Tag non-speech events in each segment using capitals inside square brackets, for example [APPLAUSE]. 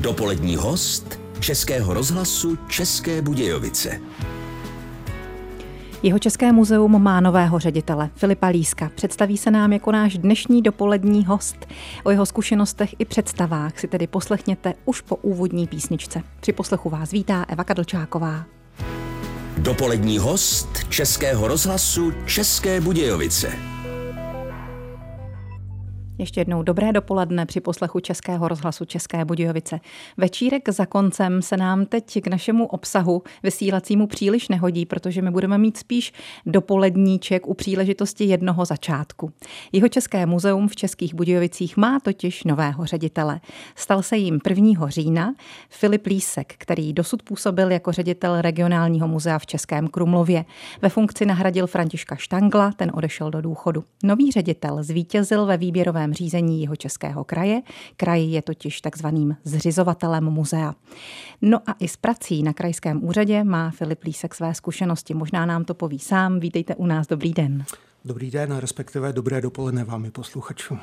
Dopolední host Českého rozhlasu České Budějovice. Jeho České muzeum má nového ředitele, Filipa Líska. Představí se nám jako náš dnešní dopolední host. O jeho zkušenostech i představách si tedy poslechněte už po úvodní písničce. Při poslechu vás vítá Eva Kadlčáková. Dopolední host Českého rozhlasu České Budějovice. Ještě jednou dobré dopoledne při poslechu Českého rozhlasu České Budějovice. Večírek za koncem se nám teď k našemu obsahu vysílacímu příliš nehodí, protože my budeme mít spíš dopoledníček u příležitosti jednoho začátku. Jeho České muzeum v Českých Budějovicích má totiž nového ředitele. Stal se jim 1. října Filip Lísek, který dosud působil jako ředitel regionálního muzea v Českém Krumlově. Ve funkci nahradil Františka Štangla, ten odešel do důchodu. Nový ředitel zvítězil ve výběrovém výběrovém řízení jeho českého kraje. Kraj je totiž takzvaným zřizovatelem muzea. No a i s prací na krajském úřadě má Filip Lísek své zkušenosti. Možná nám to poví sám. Vítejte u nás. Dobrý den. Dobrý den, respektive dobré dopoledne vám i posluchačům.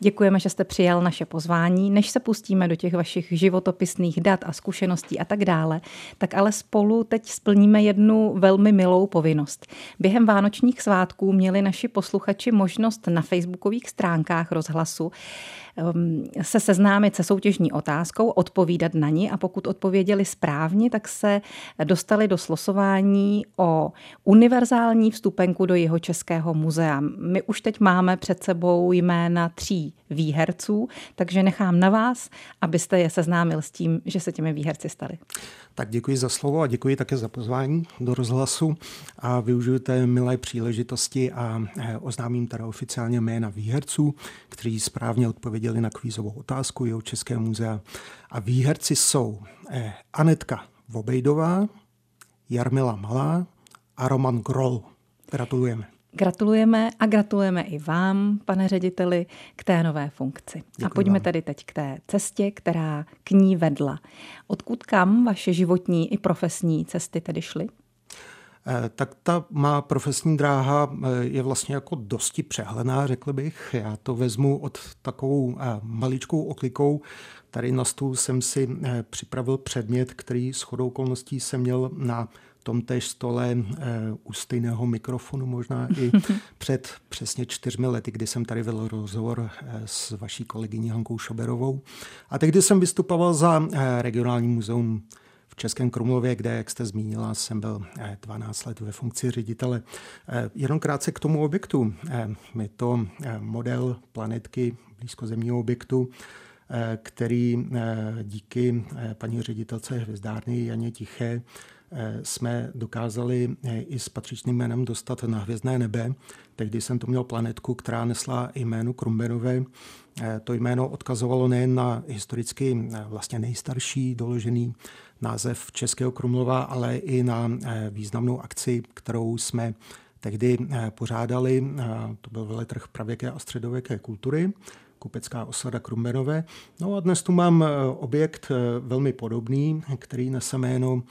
Děkujeme, že jste přijal naše pozvání. Než se pustíme do těch vašich životopisných dat a zkušeností a tak dále, tak ale spolu teď splníme jednu velmi milou povinnost. Během vánočních svátků měli naši posluchači možnost na facebookových stránkách rozhlasu se seznámit se soutěžní otázkou, odpovídat na ní a pokud odpověděli správně, tak se dostali do slosování o univerzální vstupenku do jeho českého muzea. My už teď máme před sebou jména tří výherců, takže nechám na vás, abyste je seznámil s tím, že se těmi výherci stali. Tak děkuji za slovo a děkuji také za pozvání do rozhlasu a využiju té milé příležitosti a eh, oznámím teda oficiálně jména výherců, kteří správně odpověděli na kvízovou otázku jeho České muzea. A výherci jsou eh, Anetka Vobejdová, Jarmila Malá a Roman Grol. Gratulujeme. Gratulujeme a gratulujeme i vám, pane řediteli, k té nové funkci. Děkuji a pojďme vám. tedy teď k té cestě, která k ní vedla. Odkud kam vaše životní i profesní cesty tedy šly? Eh, tak ta má profesní dráha eh, je vlastně jako dosti přehlená, řekl bych. Já to vezmu od takovou eh, maličkou oklikou. Tady na stůl jsem si připravil předmět, který s chodou okolností jsem měl na tom též stole u stejného mikrofonu, možná i [LAUGHS] před přesně čtyřmi lety, kdy jsem tady vedl rozhovor s vaší kolegyní Hankou Šoberovou. A tehdy jsem vystupoval za regionální muzeum Českém Krumlově, kde, jak jste zmínila, jsem byl 12 eh, let ve funkci ředitele. Eh, jenom krátce k tomu objektu. Eh, je to model planetky blízkozemního objektu, který díky paní ředitelce hvězdárny Janě Tiché jsme dokázali i s patřičným jménem dostat na hvězdné nebe. Tehdy jsem to měl planetku, která nesla jméno Krumbenové. To jméno odkazovalo nejen na historicky vlastně nejstarší doložený název Českého Krumlova, ale i na eh, významnou akci, kterou jsme tehdy eh, pořádali. Eh, to byl veletrh pravěké a středověké kultury, kupecká osada Krumbenové. No a dnes tu mám objekt velmi podobný, který nese jméno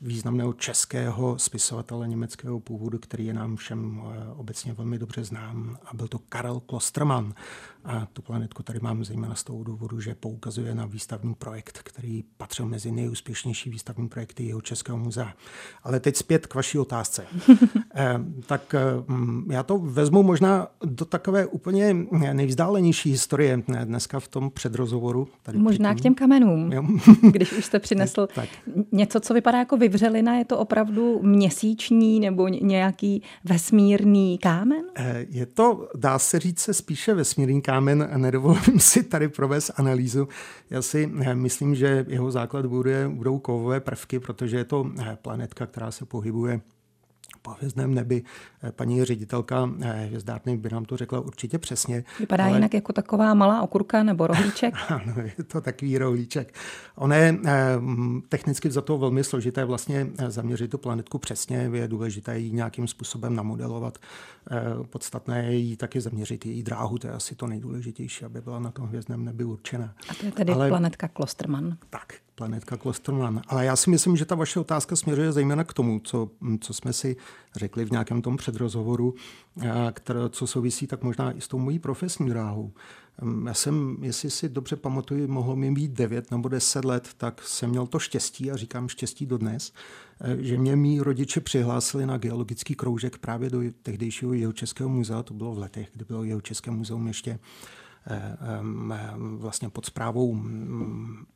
významného českého spisovatele německého původu, který je nám všem obecně velmi dobře znám a byl to Karel Klostermann. A tu planetku tady mám zejména z toho důvodu, že poukazuje na výstavní projekt, který patřil mezi nejúspěšnější výstavní projekty jeho Českého muzea. Ale teď zpět k vaší otázce. [LAUGHS] Eh, tak eh, já to vezmu možná do takové úplně nejvzdálenější historie dneska v tom předrozhovoru. Tady možná k těm kamenům, jo? [LAUGHS] když už jste přinesl tak, tak. něco, co vypadá jako vyvřelina, je to opravdu měsíční nebo nějaký vesmírný kámen? Eh, je to, dá se říct, se spíše vesmírný kámen a nedovolím [LAUGHS] si tady provést analýzu. Já si eh, myslím, že jeho základ bude, budou kovové prvky, protože je to eh, planetka, která se pohybuje po hvězdném nebi. Eh, paní ředitelka eh, hvězdárny by nám to řekla určitě přesně. Vypadá ale... jinak jako taková malá okurka nebo rohlíček? [LAUGHS] ano, je to takový rohlíček. Ono je eh, technicky za to velmi složité vlastně zaměřit tu planetku přesně. Je důležité ji nějakým způsobem namodelovat. Podstatné je jí taky zaměřit její dráhu. To je asi to nejdůležitější, aby byla na tom hvězdném nebi určena. A to je tedy ale... planetka Klosterman. Tak, planetka Klosterman. Ale já si myslím, že ta vaše otázka směřuje zejména k tomu, co, co jsme si řekli v nějakém tom předrozhovoru, které, co souvisí tak možná i s tou mojí profesní dráhou. Hm, já jsem, jestli si dobře pamatuju, mohlo mi být 9 nebo 10 let, tak jsem měl to štěstí, a říkám štěstí dodnes, eh, že mě mý rodiče přihlásili na geologický kroužek právě do tehdejšího jeho Českého muzea, to bylo v letech, kdy bylo jeho České muzeum ještě vlastně pod zprávou hm,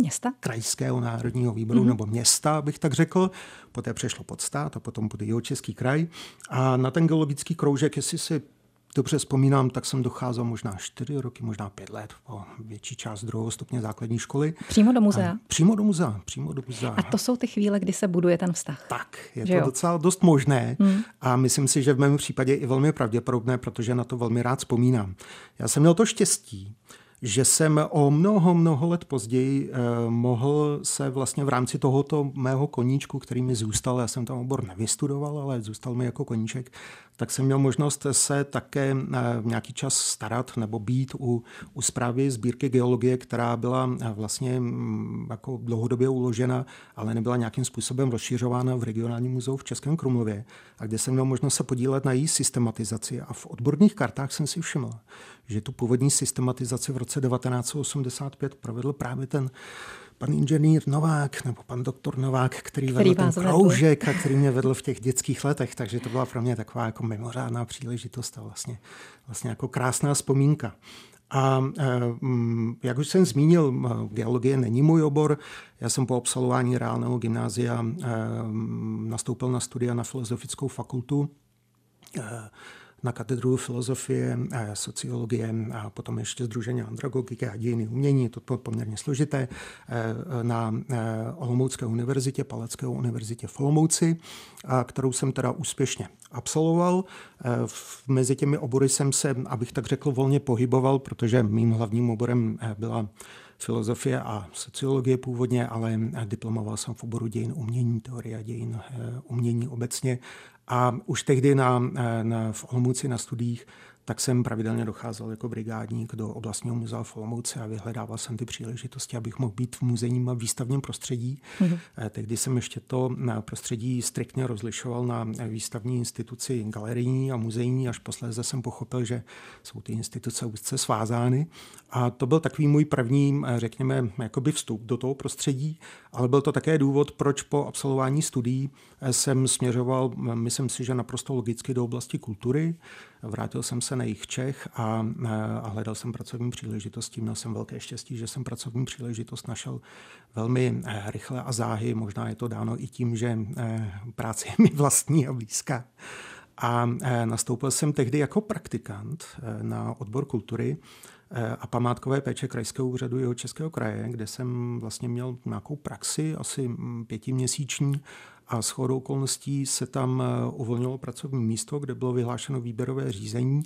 Města? Krajského národního výboru, mm-hmm. nebo města, bych tak řekl. Poté přešlo pod stát a potom pod jeho český kraj. A na ten geologický kroužek, jestli si dobře vzpomínám, tak jsem docházel možná čtyři roky, možná pět let, po větší část druhého stupně základní školy. Přímo do muzea? A přímo do muzea, přímo do muzea. A to jsou ty chvíle, kdy se buduje ten vztah. Tak, je že to jo? docela dost možné hmm. a myslím si, že v mém případě i velmi pravděpodobné, protože na to velmi rád vzpomínám. Já jsem měl to štěstí, že jsem o mnoho, mnoho let později eh, mohl se vlastně v rámci tohoto mého koníčku, který mi zůstal, já jsem tam obor nevystudoval, ale zůstal mi jako koníček, tak jsem měl možnost se také eh, v nějaký čas starat nebo být u, u zprávy sbírky geologie, která byla eh, vlastně mm, jako dlouhodobě uložena, ale nebyla nějakým způsobem rozšiřována v regionálním muzeu v Českém Krumlově, a kde jsem měl možnost se podílet na její systematizaci. A v odborných kartách jsem si všiml, že tu původní systematizaci v roce 1985 provedl právě ten pan inženýr Novák nebo pan doktor Novák, který, který vedl ten kroužek a který mě vedl v těch dětských letech, takže to byla pro mě taková jako mimořádná příležitost a vlastně, vlastně jako krásná vzpomínka. A mm, jak už jsem zmínil, geologie není můj obor. Já jsem po absolvování reálného gymnázia nastoupil na studia na filozofickou fakultu na katedru filozofie, sociologie a potom ještě Združení andragogiky a dějiny umění, to bylo poměrně složité, eh, na eh, Olomoucké univerzitě, Palacké univerzitě v Olomouci, kterou jsem teda úspěšně absolvoval. Eh, mezi těmi obory jsem se, abych tak řekl, volně pohyboval, protože mým hlavním oborem byla filozofie a sociologie původně, ale diplomoval jsem v oboru dějin umění, teorie dějin umění obecně a už tehdy na, na, v Olomouci na studiích tak jsem pravidelně docházel jako brigádník do oblastního muzea v Olomouci a vyhledával jsem ty příležitosti, abych mohl být v muzejním a výstavním prostředí. Mm-hmm. Tehdy jsem ještě to na prostředí striktně rozlišoval na výstavní instituci galerijní a muzejní, až posléze jsem pochopil, že jsou ty instituce úzce svázány. A to byl takový můj první, eh, řekněme, jakoby vstup do toho prostředí, ale byl to také důvod, proč po absolvování studií eh, jsem směřoval, myslím si, že naprosto logicky do oblasti kultury. Vrátil jsem se na jich Čech a, a hledal jsem pracovní příležitosti. Měl jsem velké štěstí, že jsem pracovní příležitost našel velmi eh, rychle a záhy. Možná je to dáno i tím, že eh, práce je mi vlastní a blízká. A nastoupil jsem tehdy jako praktikant na odbor kultury a památkové péče Krajského úřadu jeho Českého kraje, kde jsem vlastně měl nějakou praxi, asi pětiměsíční, a s chodou okolností se tam eh, uvolnilo pracovní místo, kde bylo vyhlášeno výběrové řízení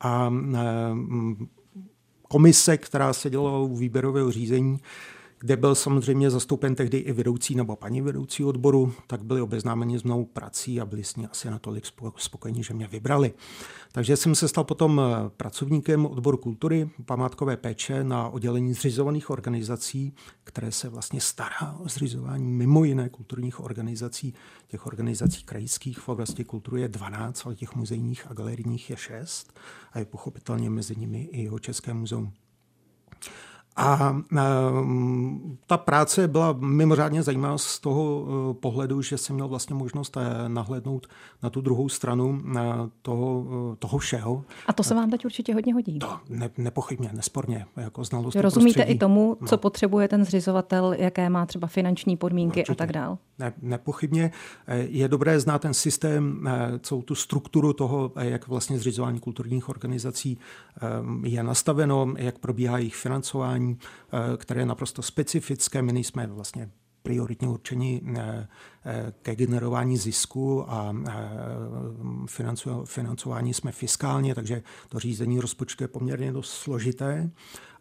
a eh, komise, která se dělala u výběrového řízení, kde byl samozřejmě zastoupen tehdy i vedoucí nebo paní vedoucí odboru, tak byli obeznámeni s mnou prací a byli s ní asi natolik spokojení, že mě vybrali. Takže jsem se stal potom eh, pracovníkem odboru kultury, památkové péče na oddělení zřizovaných organizací, které se vlastně stará o zřizování mimo jiné kulturních organizací. Těch organizací krajských v oblasti kultury je 12, ale těch muzejních a galerijních je 6 a je pochopitelně mezi nimi i jeho České muzeum. A ta práce byla mimořádně zajímavá z toho e, pohledu, že jsem měl vlastně možnost e, nahlédnout na tu druhou stranu toho, e, toho všeho. A to se vám teď určitě hodně hodí. To ne, nepochybně, nesporně, jako znalost Rozumíte prostředí. i tomu, co no. potřebuje ten zřizovatel, jaké má třeba finanční podmínky určitě. a tak dál? Ne, nepochybně. Je dobré znát ten systém, celou tu strukturu toho, jak vlastně zřizování kulturních organizací je nastaveno, jak probíhá jejich financování, vzdělávání, eh, které je naprosto specifické. My nejsme vlastně prioritně určení eh, eh, ke generování zisku a financování jsme fiskálně, takže to řízení rozpočtu je poměrně dost složité.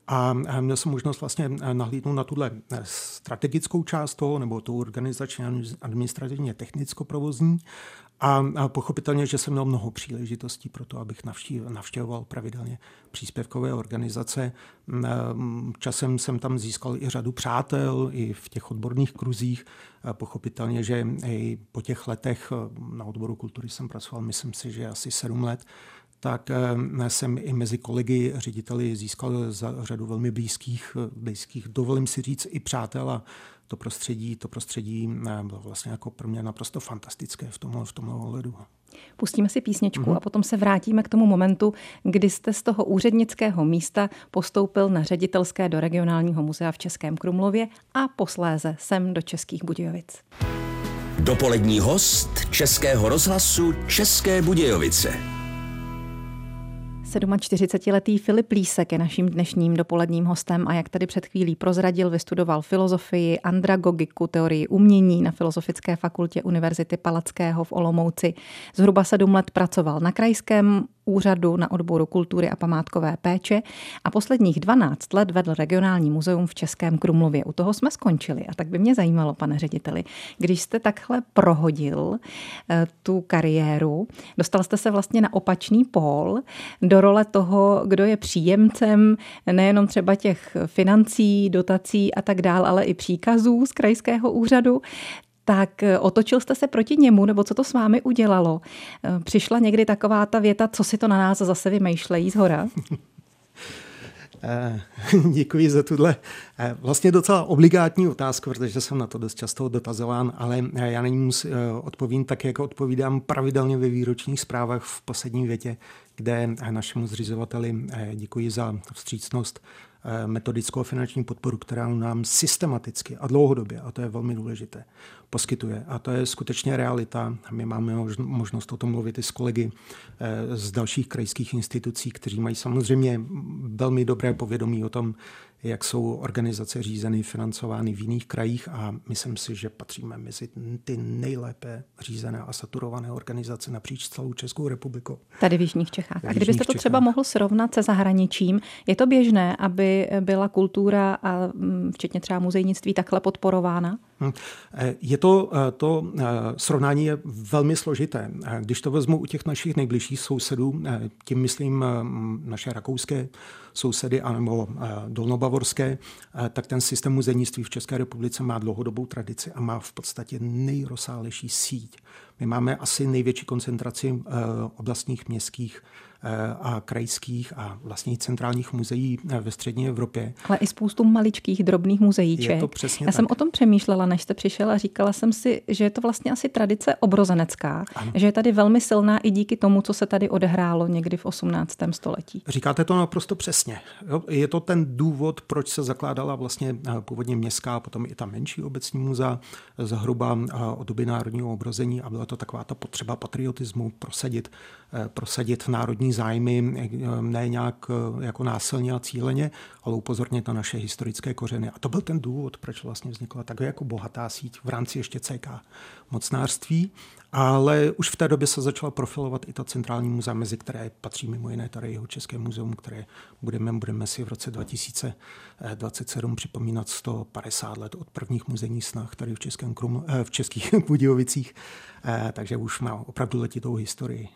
A měl jsem možnost vlastně nahlídnout na tuhle strategickou část toho, nebo tu organizačně administrativně technicko-provozní a pochopitelně, že jsem měl mnoho příležitostí pro to, abych navštěvoval pravidelně příspěvkové organizace. Časem jsem tam získal i řadu přátel, i v těch odborných kruzích. Pochopitelně, že i po těch letech na odboru kultury jsem pracoval, myslím si, že asi sedm let, tak jsem i mezi kolegy řediteli získal za řadu velmi blízkých, blízkých, dovolím si říct, i přátel a to prostředí, to prostředí bylo vlastně jako pro mě naprosto fantastické v tomhle, v tomhle ohledu. Pustíme si písničku mm-hmm. a potom se vrátíme k tomu momentu, kdy jste z toho úřednického místa postoupil na ředitelské do regionálního muzea v Českém Krumlově a posléze sem do Českých Budějovic. Dopolední host Českého rozhlasu České Budějovice. 47-letý Filip Lísek je naším dnešním dopoledním hostem a jak tady před chvílí prozradil, vystudoval filozofii, andragogiku, teorii umění na Filozofické fakultě Univerzity Palackého v Olomouci. Zhruba sedm let pracoval na krajském úřadu na odboru kultury a památkové péče a posledních 12 let vedl regionální muzeum v Českém Krumlově. U toho jsme skončili a tak by mě zajímalo, pane řediteli, když jste takhle prohodil eh, tu kariéru, dostal jste se vlastně na opačný pól do role toho, kdo je příjemcem nejenom třeba těch financí, dotací a tak dál, ale i příkazů z krajského úřadu tak eh, otočil jste se proti němu, nebo co to s vámi udělalo? Eh, přišla někdy taková ta věta, co si to na nás zase vymýšlejí z hora? [LAUGHS] Eh, [LAUGHS] děkuji za tuhle vlastně docela obligátní otázku, protože jsem na to dost často dotazován, ale já na ní odpovím tak, jako odpovídám pravidelně ve výročních zprávách v poslední větě, kde našemu zřizovateli děkuji za vstřícnost metodickou a finanční podporu, která nám systematicky a dlouhodobě, a to je velmi důležité, poskytuje. A to je skutečně realita. My máme možnost o tom mluvit i s kolegy eh, z dalších krajských institucí, kteří mají samozřejmě velmi dobré povědomí o tom, jak jsou organizace řízeny, financovány v jiných krajích a myslím si, že patříme mezi ty nejlépe řízené a saturované organizace napříč celou Českou republikou. Tady v Jižních Čechách. A kdybyste to třeba mohl srovnat se zahraničím, je to běžné, aby byla kultura a mm, včetně třeba muzejnictví takhle podporována? Hm. Eh, je to, eh, to eh, srovnání je velmi složité. Když to vezmu u těch našich nejbližších sousedů, tím myslím naše rakouské sousedy anebo dolnobavorské, tak ten systém muzejnictví v České republice má dlouhodobou tradici a má v podstatě nejrozsálejší síť. My máme asi největší koncentraci oblastních městských Eh, a krajských a vlastně centrálních muzeí eh, ve střední Evropě. Ale i spoustu maličkých, drobných muzeíček. Je to přesně Já tak. jsem o tom přemýšlela, než jste přišel a říkala jsem si, že je to vlastně asi tradice obrozenecká, ano. že je tady velmi silná i díky tomu, co se tady odehrálo někdy v 18. století. Říkáte to naprosto přesně. Je to ten důvod, proč se zakládala vlastně eh, původně městská, potom i ta menší obecní muzea zhruba od doby národního obrození a byla to taková ta potřeba patriotismu prosadit, prosadit národní zájmy ne nějak eh, jako násilně a cíleně, ale upozornit na naše historické kořeny. A to byl ten důvod, proč vlastně vznikla takhle jako bohatá síť v rámci ještě CK mocnářství. Ale už v té době se začala profilovat i ta centrální muzea, mezi které patří mimo jiné tady jeho České muzeum, které budeme, budeme si v roce 2027 připomínat 150 let od prvních muzejních snah tady v, Českém Krum, eh, v Českých [LAUGHS] Budějovicích, eh, takže už má opravdu letitou historii.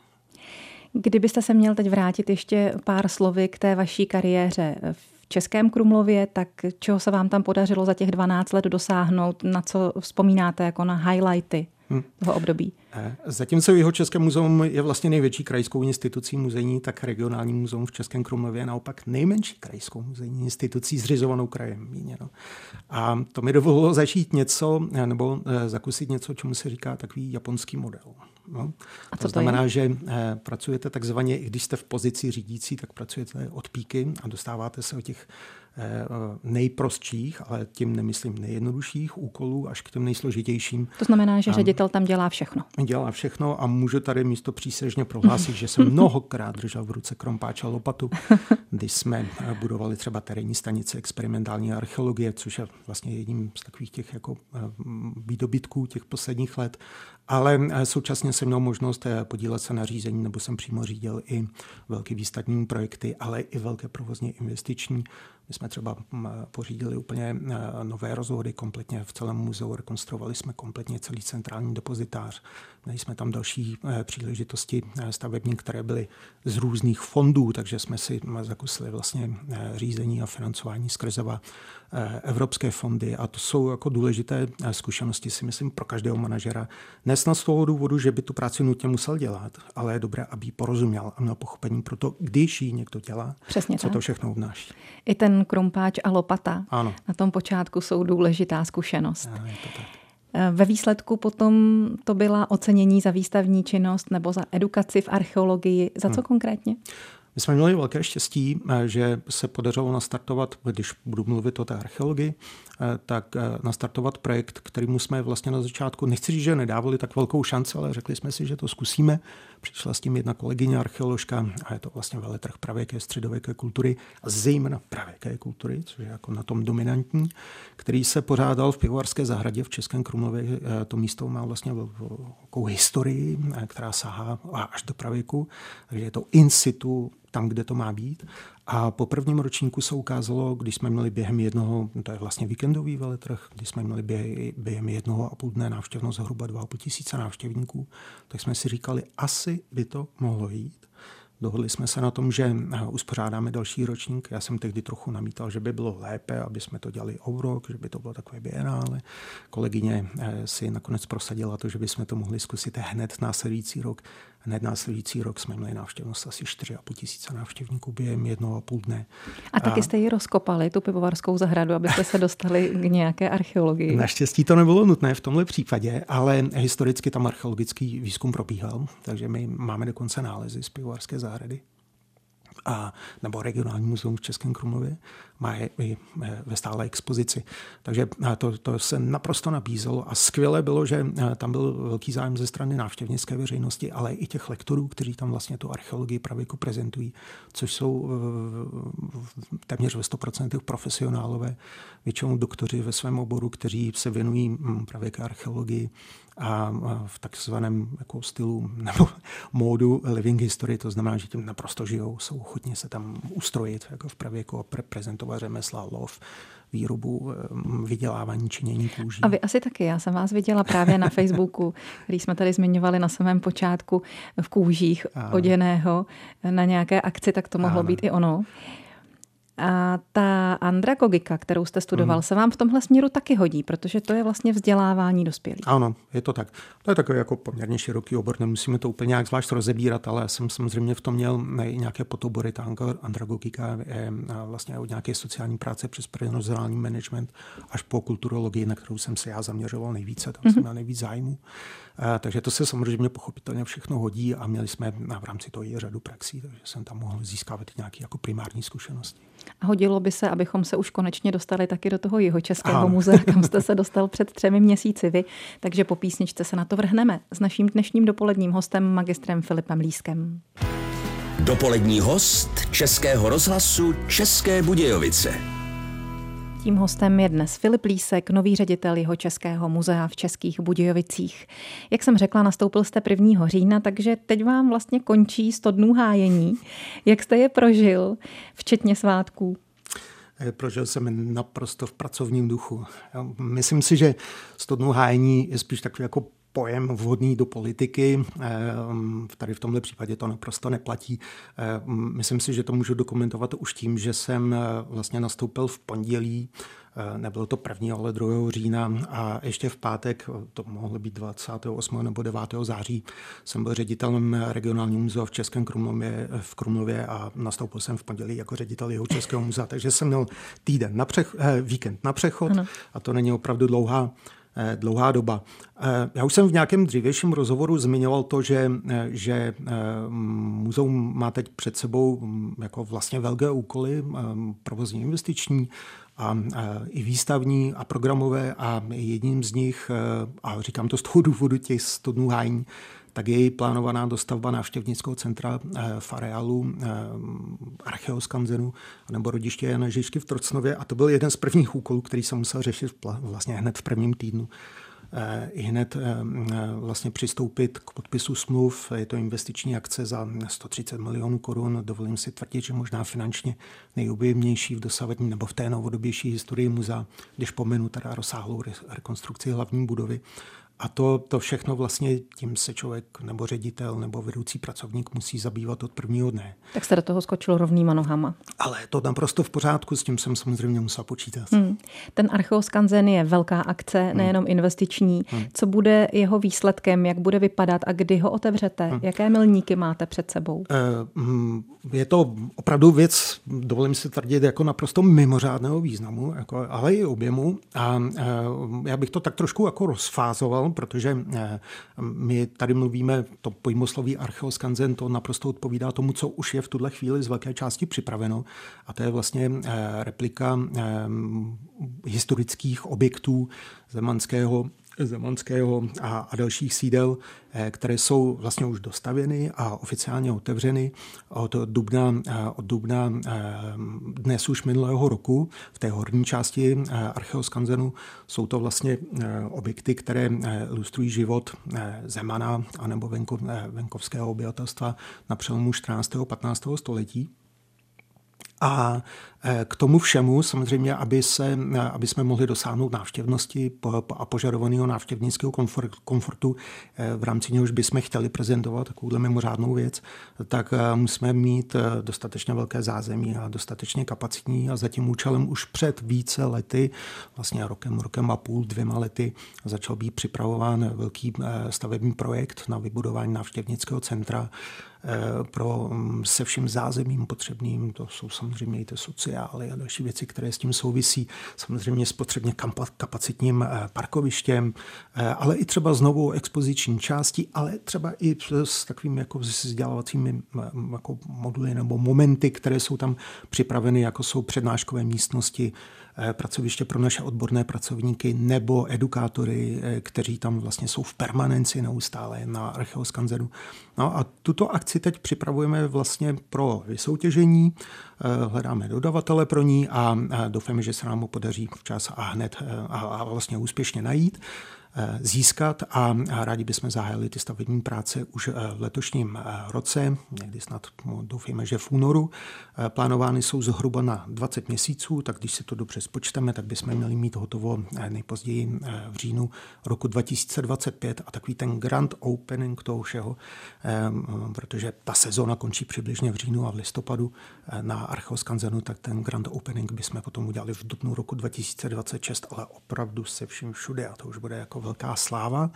Kdybyste se měl teď vrátit ještě pár slovy k té vaší kariéře v Českém Krumlově, tak čeho se vám tam podařilo za těch 12 let dosáhnout, na co vzpomínáte jako na highlighty hmm. toho období? Eh, zatímco jeho České muzeum je vlastně největší krajskou institucí muzejní, tak regionální muzeum v Českém Krumlově je naopak nejmenší krajskou muzejní institucí zřizovanou krajem. Míněno. A to mi dovolilo začít něco, eh, nebo eh, zakusit něco, čemu se říká takový japonský model. No. A to, to znamená, je? že pracujete takzvaně, i když jste v pozici řídící, tak pracujete od píky a dostáváte se o těch nejprostších, ale tím nemyslím nejjednodušších úkolů až k těm nejsložitějším. To znamená, že ředitel tam dělá všechno. Dělá všechno a můžu tady místo přísežně prohlásit, že jsem [LAUGHS] mnohokrát držel v ruce krompáč a lopatu, když jsme eh, budovali třeba terénní stanice experimentální archeologie, což je vlastně jedním z takových těch jako výdobytků těch posledních let ale eh, současně jsem měl možnost eh, podílet se na řízení, nebo jsem přímo řídil i velké výstavní projekty, ale i velké provozně investiční My jsme třeba pořídili úplně nové rozvody kompletně v celém muzeu, rekonstruovali jsme kompletně celý centrální depozitář. Měli jsme tam další příležitosti stavební, které byly z různých fondů, takže jsme si zakusili vlastně řízení a financování skrze evropské fondy a to jsou jako důležité zkušenosti, si myslím, pro každého manažera. Nesnad z toho důvodu, že by tu práci nutně musel dělat, ale je dobré, aby ji porozuměl a měl pochopení pro to, když ji někdo dělá, Přesně co tak. to všechno obnáší. I ten krumpáč a lopata ano. na tom počátku jsou důležitá zkušenost. A je to tak. E, ve výsledku potom to byla ocenění za výstavní činnost nebo za edukaci v archeologii. Za co hmm. konkrétně? My jsme měli velké štěstí, eh, že se podařilo nastartovat, když budu mluvit o té archeologii, eh, tak eh, nastartovat projekt, kterýmu jsme vlastně na začátku, nechci říct, že nedávali tak velkou šanci, ale řekli jsme si, že to zkusíme. Přišla s tím jedna kolegyně archeoložka a je to vlastně veletrh pravěké středověké kultury a zejména pravěké kultury, což je jako na tom dominantní, který se pořádal v Pivovarské zahradě v Českém Krumlově. To místo má vlastně velkou historii, která sahá až do pravěku, takže je to in situ tam, kde to má být. A po prvním ročníku se ukázalo, když jsme měli během jednoho, to je vlastně víkendový veletrh, když jsme měli během jednoho a půl dne návštěvnost zhruba 2,5 tisíce návštěvníků, tak jsme si říkali, asi by to mohlo jít. Dohodli jsme se na tom, že eh, uspořádáme další ročník. Já jsem tehdy trochu namítal, že by bylo lépe, aby jsme to dělali o rok, že by to bylo takové bienále. Kolegyně eh, si nakonec prosadila to, že bychom to mohli zkusit hned následující rok. Hned následující rok jsme měli návštěvnost asi 4,5 tisíce návštěvníků během jednoho a půl dne. A taky jste ji rozkopali, tu pivovarskou zahradu, abyste se dostali k nějaké archeologii. Naštěstí to nebylo nutné v tomhle případě, ale historicky tam archeologický výzkum probíhal, takže my máme dokonce nálezy z pivovarské zahrady a, nebo regionální muzeum v Českém Krumlově má je i e, ve stále expozici. Takže e, to, to se naprosto nabízelo a skvělé bylo, že e, tam byl velký zájem ze strany návštěvnické veřejnosti, ale i těch lektorů, kteří tam vlastně tu archeologii pravěku prezentují, což jsou téměř ve 100% profesionálové, většinou doktoři ve svém oboru, kteří se věnují pravěké archeologii a v takzvaném jako stylu nebo [LAUGHS] módu living history, to znamená, že tím naprosto žijou, jsou ochotní se tam ustrojit jako v pravěku a pre- prezentovat řemesla, lov, výrobu, vydělávání, činění kůží. A vy asi taky. Já jsem vás viděla právě na Facebooku, [LAUGHS] který jsme tady zmiňovali na samém počátku v kůžích ano. oděného na nějaké akci, tak to mohlo ano. být i ono. A ta andragogika, kterou jste studoval, mm. se vám v tomhle směru taky hodí, protože to je vlastně vzdělávání dospělých. Ano, je to tak. To je takový jako poměrně široký obor, nemusíme to úplně nějak zvlášť rozebírat, ale já jsem samozřejmě v tom měl nějaké podobory. Ta andragogika je vlastně od nějaké sociální práce přes personální management až po kulturologii, na kterou jsem se já zaměřoval nejvíce, tam mm-hmm. jsem měl nejvíc zájmu. Takže to se samozřejmě pochopitelně všechno hodí a měli jsme v rámci toho i řadu praxí, takže jsem tam mohl získávat nějaké jako primární zkušenosti. A hodilo by se, abychom se už konečně dostali taky do toho jeho českého muzea, kam jste se [LAUGHS] dostal před třemi měsíci vy. Takže po písničce se na to vrhneme s naším dnešním dopoledním hostem, magistrem Filipem Lískem. Dopolední host Českého rozhlasu České Budějovice. Tím hostem je dnes Filip Lísek, nový ředitel jeho Českého muzea v Českých Budějovicích. Jak jsem řekla, nastoupil jste 1. října, takže teď vám vlastně končí 100 dnů hájení. Jak jste je prožil, včetně svátků? Prožil jsem naprosto v pracovním duchu. Myslím si, že 100 dnů hájení je spíš takový jako pojem vhodný do politiky. Ehm, tady v tomhle případě to naprosto neplatí. Ehm, myslím si, že to můžu dokumentovat už tím, že jsem eh, vlastně nastoupil v pondělí eh, nebylo to 1. ale 2. října a ještě v pátek, to mohlo být 28. nebo 9. září, jsem byl ředitelem regionálního muzea v Českém Krumlově, v Krumlově a nastoupil jsem v pondělí jako ředitel jeho Českého muzea, takže jsem měl týden na přech, eh, víkend na přechod ano. a to není opravdu dlouhá dlouhá doba. Eh, já už jsem v nějakém dřívějším rozhovoru zmiňoval to, že, eh, že muzeum má teď před sebou mm, jako vlastně velké úkoly, provozní investiční a, i výstavní a programové a jedním z nich, a říkám to z toho [LAUGHS] důvodu těch 100 dnů hájení, tak je plánovaná dostavba návštěvnického centra eh, v areálu eh, archeoskanzenu nebo rodiště Jana Žižky v Trocnově a to byl jeden z prvních úkolů, který jsem musel řešit vlastně hned v prvním týdnu. i hned vlastně přistoupit k podpisu smluv. Je to investiční akce za 130 milionů korun. Dovolím si tvrdit, že možná finančně nejobjemnější v dosavadní nebo v té novodobější historii muzea, když pomenu teda rozsáhlou rekonstrukci hlavní budovy. A to, to všechno vlastně tím se člověk nebo ředitel nebo vedoucí pracovník musí zabývat od prvního dne. Tak jste do toho skočil rovnýma nohama. Ale to naprosto v pořádku, s tím jsem samozřejmě musel počítat. Hmm. Ten Archeoskanzen je velká akce, hmm. nejenom investiční. Hmm. Co bude jeho výsledkem, jak bude vypadat a kdy ho otevřete? Hmm. Jaké milníky máte před sebou? Uh, je to opravdu věc, dovolím si tvrdit, jako naprosto mimořádného významu, jako, ale i objemu. A uh, já bych to tak trošku jako rozfázoval protože eh, my tady mluvíme, to pojmosloví archeoskanzen, to naprosto odpovídá tomu, co už je v tuhle chvíli z velké části připraveno. A to je vlastně eh, replika eh, historických objektů zemanského Zemanského a, a dalších sídel, eh, které jsou vlastně už dostavěny a oficiálně otevřeny od dubna, eh, od dubna eh, dnes už minulého roku. V té horní části Archeoskanzenu jsou to vlastně objekty, které ilustrují život Zemana anebo venkov, venkovského obyvatelstva na přelomu 14. a 15. století. A k tomu všemu samozřejmě, aby, se, e, aby jsme mohli dosáhnout návštěvnosti a požadovaného návštěvnického komfortu, e, v rámci něhož bychom chtěli prezentovat takovouhle mimořádnou věc, tak musíme mít dostatečně velké zázemí a dostatečně kapacitní a za tím účelem už před více lety, vlastně rokem, rokem a půl, dvěma lety, začal být připravován velký stavební projekt na vybudování návštěvnického centra Eh, pro, mm, se vším zázemím potřebným. To jsou samozřejmě i ty sociály a další věci, které s tím souvisí. Samozřejmě s potřebně kapacitním eh, parkovištěm, eh, ale i třeba s novou expoziční částí, ale třeba i s takovými jako vzdělávacími jako moduly nebo momenty, které jsou tam připraveny, jako jsou přednáškové místnosti, pracoviště pro naše odborné pracovníky nebo edukátory, eh, kteří tam vlastně jsou v permanenci neustále na Archeoskanzenu. No a tuto akci teď připravujeme vlastně pro vysoutěžení, eh, hledáme dodavatele pro ní a doufáme, že se nám ho podaří včas a hned a vlastně úspěšně najít. Eh, získat a rádi bychom zahájili ty stavební práce už eh, v letošním eh, roce, někdy snad no, doufíme, že v únoru. Plánovány jsou zhruba na 20 měsíců, tak když si to dobře spočteme, tak bychom měli mít hotovo nejpozději v říjnu roku 2025 a takový ten grand opening toho všeho, protože ta sezóna končí přibližně v říjnu a v listopadu na Archeoskanzenu, tak ten grand opening bychom potom udělali v dubnu roku 2026, ale opravdu se vším všude a to už bude jako velká sláva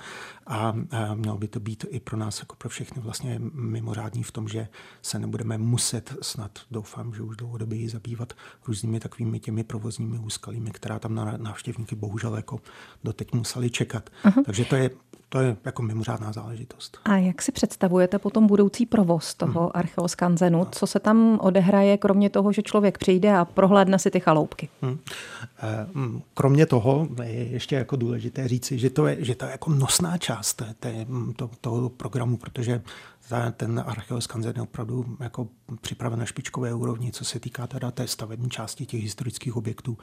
a mělo by to být i pro nás, jako pro všechny vlastně mimořádný v tom, že se nebudeme muset snad, doufám, že už dlouhodobě zabývat různými takovými těmi provozními úskalími, která tam na návštěvníky bohužel jako doteď museli čekat. Uh-huh. Takže to je to je jako mimořádná záležitost. A jak si představujete potom budoucí provoz toho hmm. archeoskanzenu? Co se tam odehraje, kromě toho, že člověk přijde a prohlédne si ty chaloupky? Hmm. Kromě toho je ještě jako důležité říci, že to je, že to je jako nosná část té, té, to, toho programu, protože ten Archeoskanzen je opravdu jako připraven na špičkové úrovni, co se týká teda té stavební části těch historických objektů.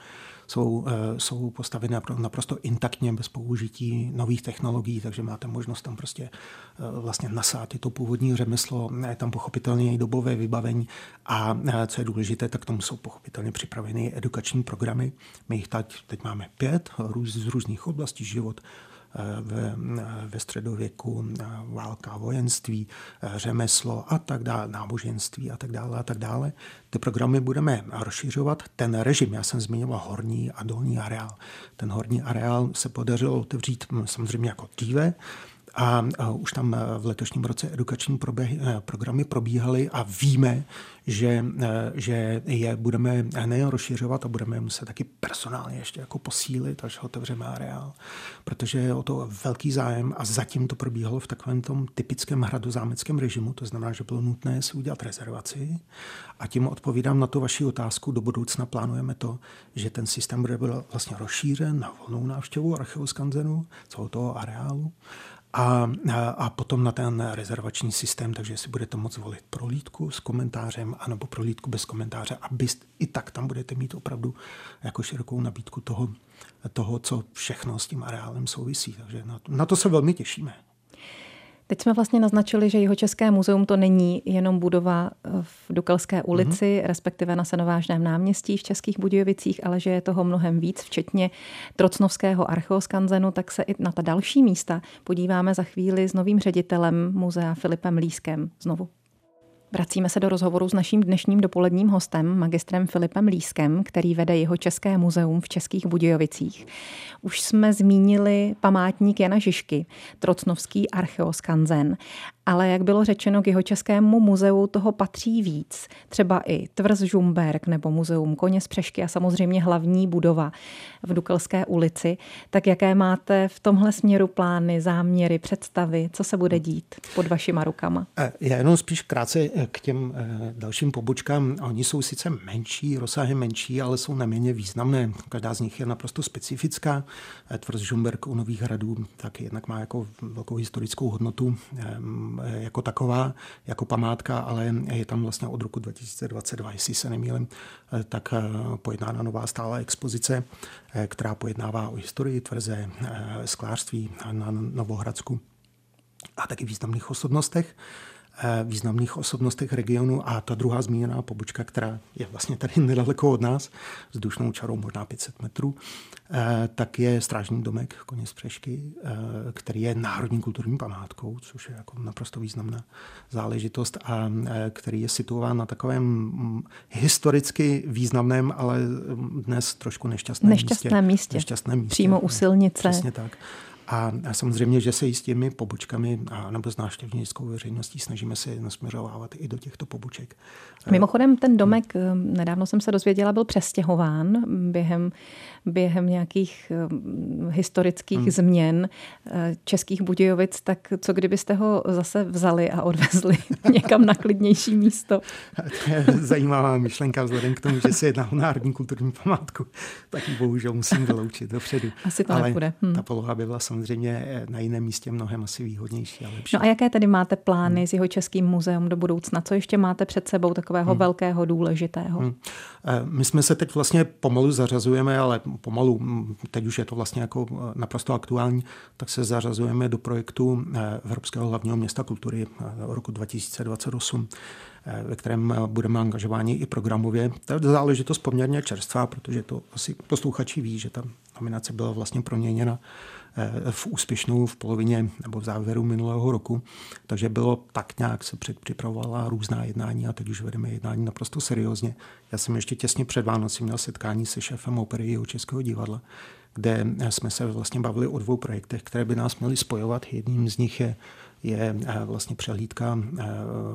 Jsou, eh, jsou postaveny naprosto intaktně bez použití nových technologií, takže máte možnost tam prostě eh, vlastně nasát to původní řemeslo, je tam pochopitelně i dobové vybavení a eh, co je důležité, tak tomu jsou pochopitelně připraveny edukační programy. My jich teď, teď máme pět z různých oblastí život, ve, ve středověku, válka, vojenství, řemeslo a tak dále, náboženství a tak dále a tak dále. Ty programy budeme rozšiřovat. Ten režim, já jsem zmiňoval horní a dolní areál. Ten horní areál se podařilo otevřít samozřejmě jako dříve, a už tam v letošním roce edukační programy probíhaly a víme, že, že je budeme nejen rozšiřovat a budeme muset taky personálně ještě jako posílit, až otevřeme areál, protože je o to velký zájem a zatím to probíhalo v takovém tom typickém hradozámeckém režimu, to znamená, že bylo nutné si udělat rezervaci. A tím odpovídám na tu vaši otázku. Do budoucna plánujeme to, že ten systém bude vlastně rozšířen na volnou návštěvu archeoskanzenu, celého toho areálu a, a potom na ten rezervační systém, takže si budete moct volit prolítku s komentářem anebo prolítku bez komentáře a byst, i tak tam budete mít opravdu jako širokou nabídku toho, toho, co všechno s tím areálem souvisí. Takže na to, na to se velmi těšíme. Teď jsme vlastně naznačili, že jeho České muzeum to není jenom budova eh, v Dukelské ulici, mm-hmm. respektive na Senovážném náměstí v Českých Budějovicích, ale že je toho mnohem víc, včetně Trocnovského archeoskanzenu, tak se i na ta další místa podíváme za chvíli s novým ředitelem muzea Filipem Lískem znovu. Vracíme se do rozhovoru s naším dnešním dopoledním hostem, magistrem Filipem Lískem, který vede jeho České muzeum v Českých Budějovicích. Už jsme zmínili památník Jana Žižky, Trocnovský archeoskanzen ale jak bylo řečeno, k jeho českému muzeu toho patří víc. Třeba i Tvrz Žumberg nebo Muzeum Koně z Přešky a samozřejmě hlavní budova v Dukelské ulici. Tak jaké máte v tomhle směru plány, záměry, představy, co se bude dít pod vašima rukama? Eh, já jenom spíš krátce eh, k těm eh, dalším pobočkám. Oni jsou sice menší, rozsahy menší, ale jsou neméně významné. Každá z nich je naprosto specifická. Tvrz Žumberg u Nových hradů tak jednak má jako velkou historickou hodnotu jako taková, jako památka, ale je tam vlastně od roku 2022, jestli se nemýlím, eh, tak eh, pojednána nová stála expozice, eh, která pojednává o historii tvrze sklářství na Novohradsku a taky významných osobnostech významných osobnostech regionu a ta druhá zmíněná pobočka, která je vlastně tady [LAUGHS] nedaleko od nás, s dušnou čarou možná 500 metrů, Eh, tak je Strážní domek Koně z Přešky, eh, který je národní kulturní památkou, což je jako naprosto významná záležitost a eh, který je situován na takovém mm, historicky významném, ale mm, dnes trošku nešťastném, nešťastném místě. místě. Nešťastném místě. Přímo u silnice. Přesně tak. A, samozřejmě, že se i s těmi pobočkami a, nebo s návštěvnickou veřejností snažíme se nasměřovávat i do těchto poboček. Mimochodem, ten domek, nedávno jsem se dozvěděla, byl přestěhován během během nějakých um, historických hmm. změn uh, českých Budějovic, tak co kdybyste ho zase vzali a odvezli [LAUGHS] někam na klidnější místo? [LAUGHS] To je zajímavá myšlenka vzhledem k tomu, že se jedná o národní kulturní památku. Tak ji bohužel musím vyloučit dopředu. Asi to Ale nepůjde. Hmm. ta poloha by byla samozřejmě na jiném místě mnohem asi výhodnější a lepší. No a jaké tedy máte plány hmm. s jeho českým muzeum do budoucna? Co ještě máte před sebou takového hmm. velkého, důležitého? Hmm. Eh, my jsme se teď vlastně pomalu zařazujeme, ale pomalu, teď už je to vlastně jako eh, naprosto aktuální, tak se zařazujeme do projektu eh, Evropského hlavního města kultury roku 2028 ve kterém budeme angažováni i programově. To je záležitost poměrně čerstvá, protože to asi posluchači ví, že ta nominace byla vlastně proměněna Eh, v úspěšnou v polovině nebo v závěru minulého roku. Takže bylo tak nějak se předpřipravovala různá jednání a teď už vedeme jednání naprosto seriózně. Já jsem ještě těsně před Vánoci měl setkání se šéfem opery Českého divadla, kde jsme se vlastně bavili o dvou projektech, které by nás měly spojovat. Jedním z nich je, je eh, vlastně přehlídka eh,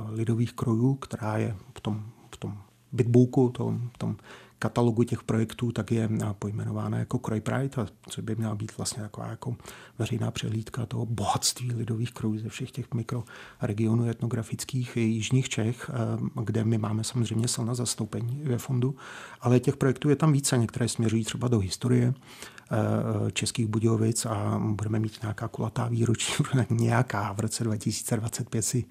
lidových krojů, která je v tom, v tom bitbooku, tom, tom katalogu těch projektů tak je pojmenována jako Kroj Pride, a co by měla být vlastně taková jako veřejná přehlídka toho bohatství lidových krojů ze všech těch mikroregionů etnografických jižních Čech, kde my máme samozřejmě silné zastoupení ve fondu, ale těch projektů je tam více, některé směřují třeba do historie, Českých Budějovic a budeme mít nějaká kulatá výročí, [LAUGHS] nějaká. V roce 2025 si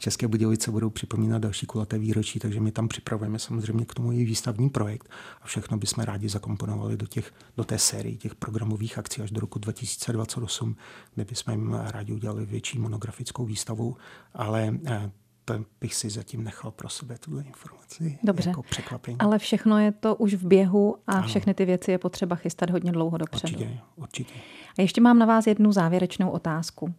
České Budějovice budou připomínat další kulaté výročí, takže my tam připravujeme samozřejmě k tomu i výstavní projekt a všechno bychom rádi zakomponovali do, těch, do té série těch programových akcí až do roku 2028, kde bychom jim rádi udělali větší monografickou výstavu, ale eh, to bych si zatím nechal pro sebe tuhle informaci. Dobře, jako překvapení. ale všechno je to už v běhu a ano. všechny ty věci je potřeba chystat hodně dlouho dopředu. Určitě, určitě. A ještě mám na vás jednu závěrečnou otázku.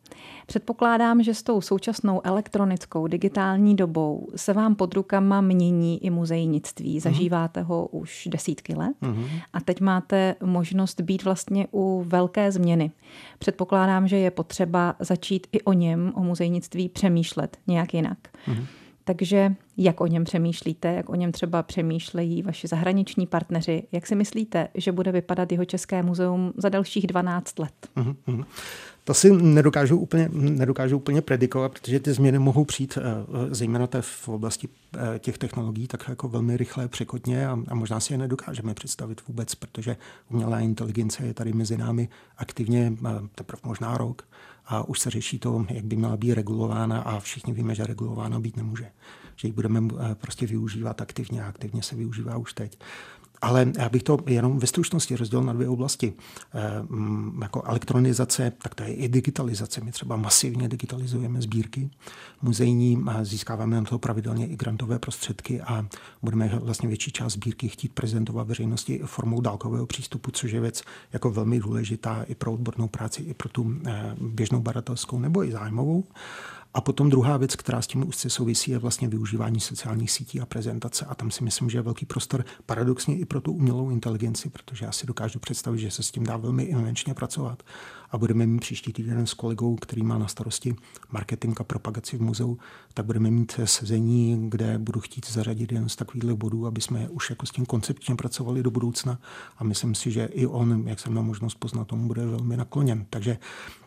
Předpokládám, že s tou současnou elektronickou digitální dobou se vám pod rukama mění i muzejnictví. Mhm. Zažíváte ho už desítky let mm-hmm. a teď máte možnost být vlastně u velké změny. Předpokládám, že je potřeba začít i o něm, o muzejnictví, přemýšlet nějak jinak. Mm-hmm. Takže jak o něm přemýšlíte, jak o něm třeba přemýšlejí vaši zahraniční partneři, jak si myslíte, že bude vypadat jeho České muzeum za dalších 12 let? Uh-huh. To si nedokážu úplně, nedokážu úplně predikovat, protože ty změny mohou přijít zejména v oblasti těch technologií tak jako velmi rychle, překotně a, a možná si je nedokážeme představit vůbec, protože umělá inteligence je tady mezi námi aktivně teprve možná rok a už se řeší to, jak by měla být regulována a všichni víme, že regulována být nemůže. Že ji budeme prostě využívat aktivně a aktivně se využívá už teď. Ale já bych to jenom ve stručnosti rozdělil na dvě oblasti. E, jako elektronizace, tak to je i digitalizace. My třeba masivně digitalizujeme sbírky muzejní, získáváme na to pravidelně i grantové prostředky a budeme vlastně větší část sbírky chtít prezentovat veřejnosti formou dálkového přístupu, což je věc jako velmi důležitá i pro odbornou práci, i pro tu e, běžnou badatelskou nebo i zájmovou. A potom druhá věc, která s tím úzce souvisí, je vlastně využívání sociálních sítí a prezentace. A tam si myslím, že je velký prostor paradoxně i pro tu umělou inteligenci, protože já si dokážu představit, že se s tím dá velmi invenčně pracovat. A budeme mít příští týden s kolegou, který má na starosti marketing a propagaci v muzeu, tak budeme mít sezení, kde budu chtít zařadit jen z takových bodů, aby jsme už jako s tím koncepčně pracovali do budoucna. A myslím si, že i on, jak jsem měl možnost poznat, tomu bude velmi nakloněn. Takže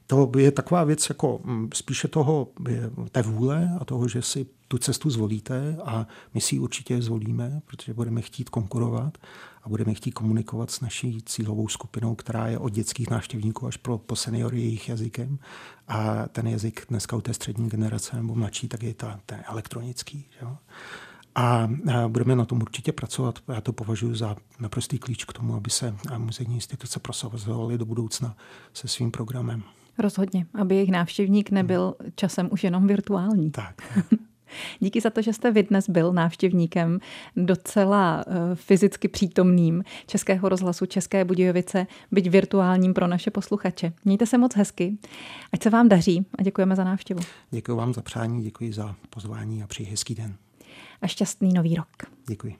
to je taková věc jako mm, spíše toho té vůle a toho, že si tu cestu zvolíte a my si ji určitě zvolíme, protože budeme chtít konkurovat a budeme chtít komunikovat s naší cílovou skupinou, která je od dětských návštěvníků až pro, po seniory jejich jazykem. A ten jazyk dneska u té střední generace nebo mladší, tak je ta, ten elektronický. Jo? A budeme na tom určitě pracovat. Já to považuji za naprostý klíč k tomu, aby se muzejní instituce prosazovaly do budoucna se svým programem. Rozhodně, aby jejich návštěvník nebyl časem už jenom virtuální. Tak. [LAUGHS] Díky za to, že jste vy dnes byl návštěvníkem docela uh, fyzicky přítomným Českého rozhlasu České Budějovice, byť virtuálním pro naše posluchače. Mějte se moc hezky, ať se vám daří a děkujeme za návštěvu. Děkuji vám za přání, děkuji za pozvání a přeji hezký den. A šťastný nový rok. Děkuji.